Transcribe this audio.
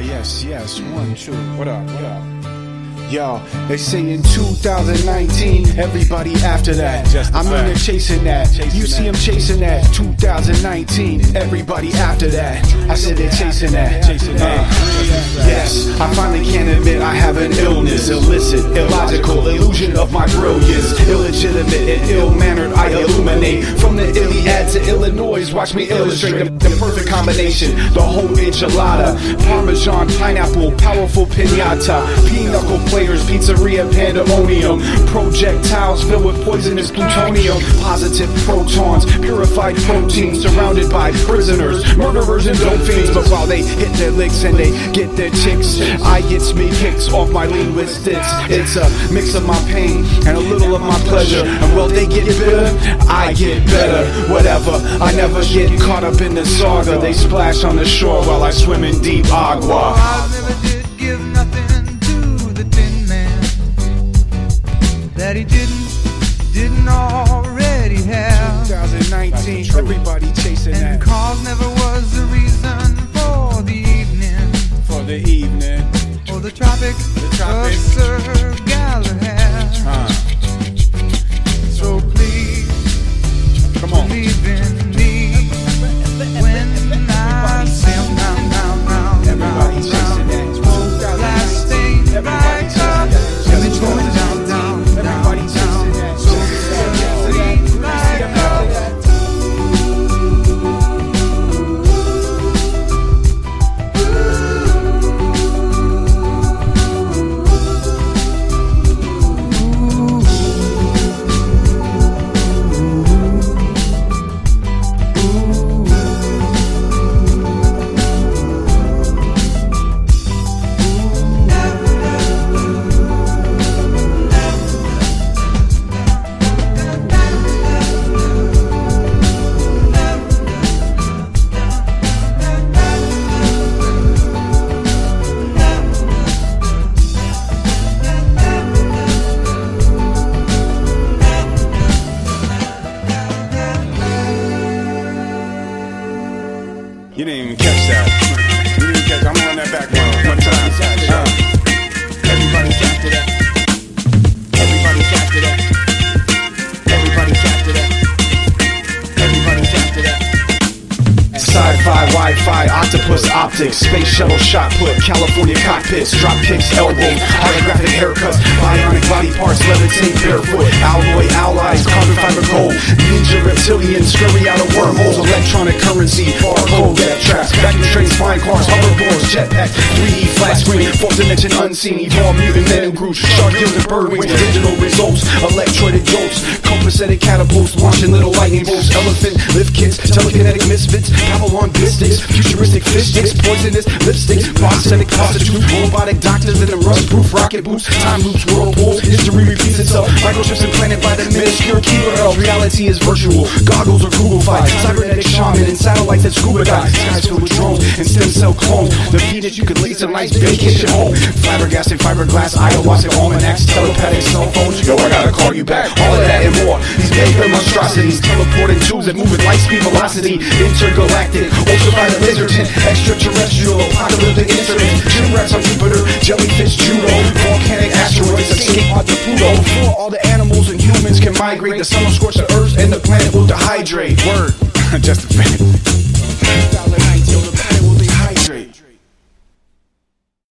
yes, yes, one, two. What up? What up? Yo, they say in 2019, everybody after that. I'm in there chasing that. You see them chasing that. 2019, everybody after that. I said they're chasing that. Chasing that. Uh, yes, I finally can admit I have an illness, illicit, illogical, illusion of my brilliance, illegitimate and ill-mannered. I illuminate from the Iliad to Illinois. Watch me illustrate the, the perfect combination, the whole enchilada, Parmesan, pineapple, powerful pinata, pinochle players, pizzeria, pandemonium, projectiles filled with poisonous plutonium, positive protons, purified proteins, surrounded by prisoners, murderers and dope fiends. But while they hit their licks and they get their chicks, I gets me kicks off my linguistics. It's a mix of my pain and a little of my pleasure. And while they get bitter, I get better. Whatever, I never get caught up in the saga. They splash on the shore while I swim in deep agua. I never did give nothing that he didn't, didn't already have. 2019, everybody chasing And that cause never was the reason for the evening for the evening. or the tropic, tropic. of Sir Galahad. Uh, You didn't even catch that. You didn't catch. I'm gonna run that back one, one time. Uh, Everybody's after that. Everybody's after that. Everybody's after that. Everybody's after that. Sci-fi, Wi-Fi, octopus optics, space shuttle shot put, California cockpits, drop kicks, elbows, holographic haircuts, bionic body parts, levitate barefoot, alloy allies, carbon fiber gold, ninja reptilians, scurry out of wormholes, electronic currency, barcode, death traps, vacuum trains, flying cars, hoverboards, jetpacks, 3D flat screen, fourth dimension unseen, evolved mutant men and Groot, shark gills and bird wings, digital results, electroided jolts, copacetic catapults, launching little lightning bolts, elephant lift kits, telekinetic misfits, Babylon biscuits, futuristic fish sticks, poisonous lipsticks, prosthetic prostitutes, robotic doctors in the rust-proof rocket boots, time loops, whirlpools, history repeats itself, microchips implanted by the minuscule keeper of reality is virtual, goggles are Google-fied, cybernetic shaman and satellites that scuba dive, skies filled with drones and stem cell clones, the Venus you could lace a nice vacation home, flabbergasted fiberglass, ayahuasca, almanacs, telepathic cell phones, yo I gotta call you back, all of that and more, these mega monstrosities, teleporting tubes that move at light speed velocity, intergalactic, ultraviolet laser tint, extraterrestrial, apocalyptic incidents, gym rats on Jupiter, jellyfish judo, volcanic asteroids, escape out to Pluto, before all the animals and humans can migrate, the sun will scorch the earth and the planet will dehydrate, word, just a fact.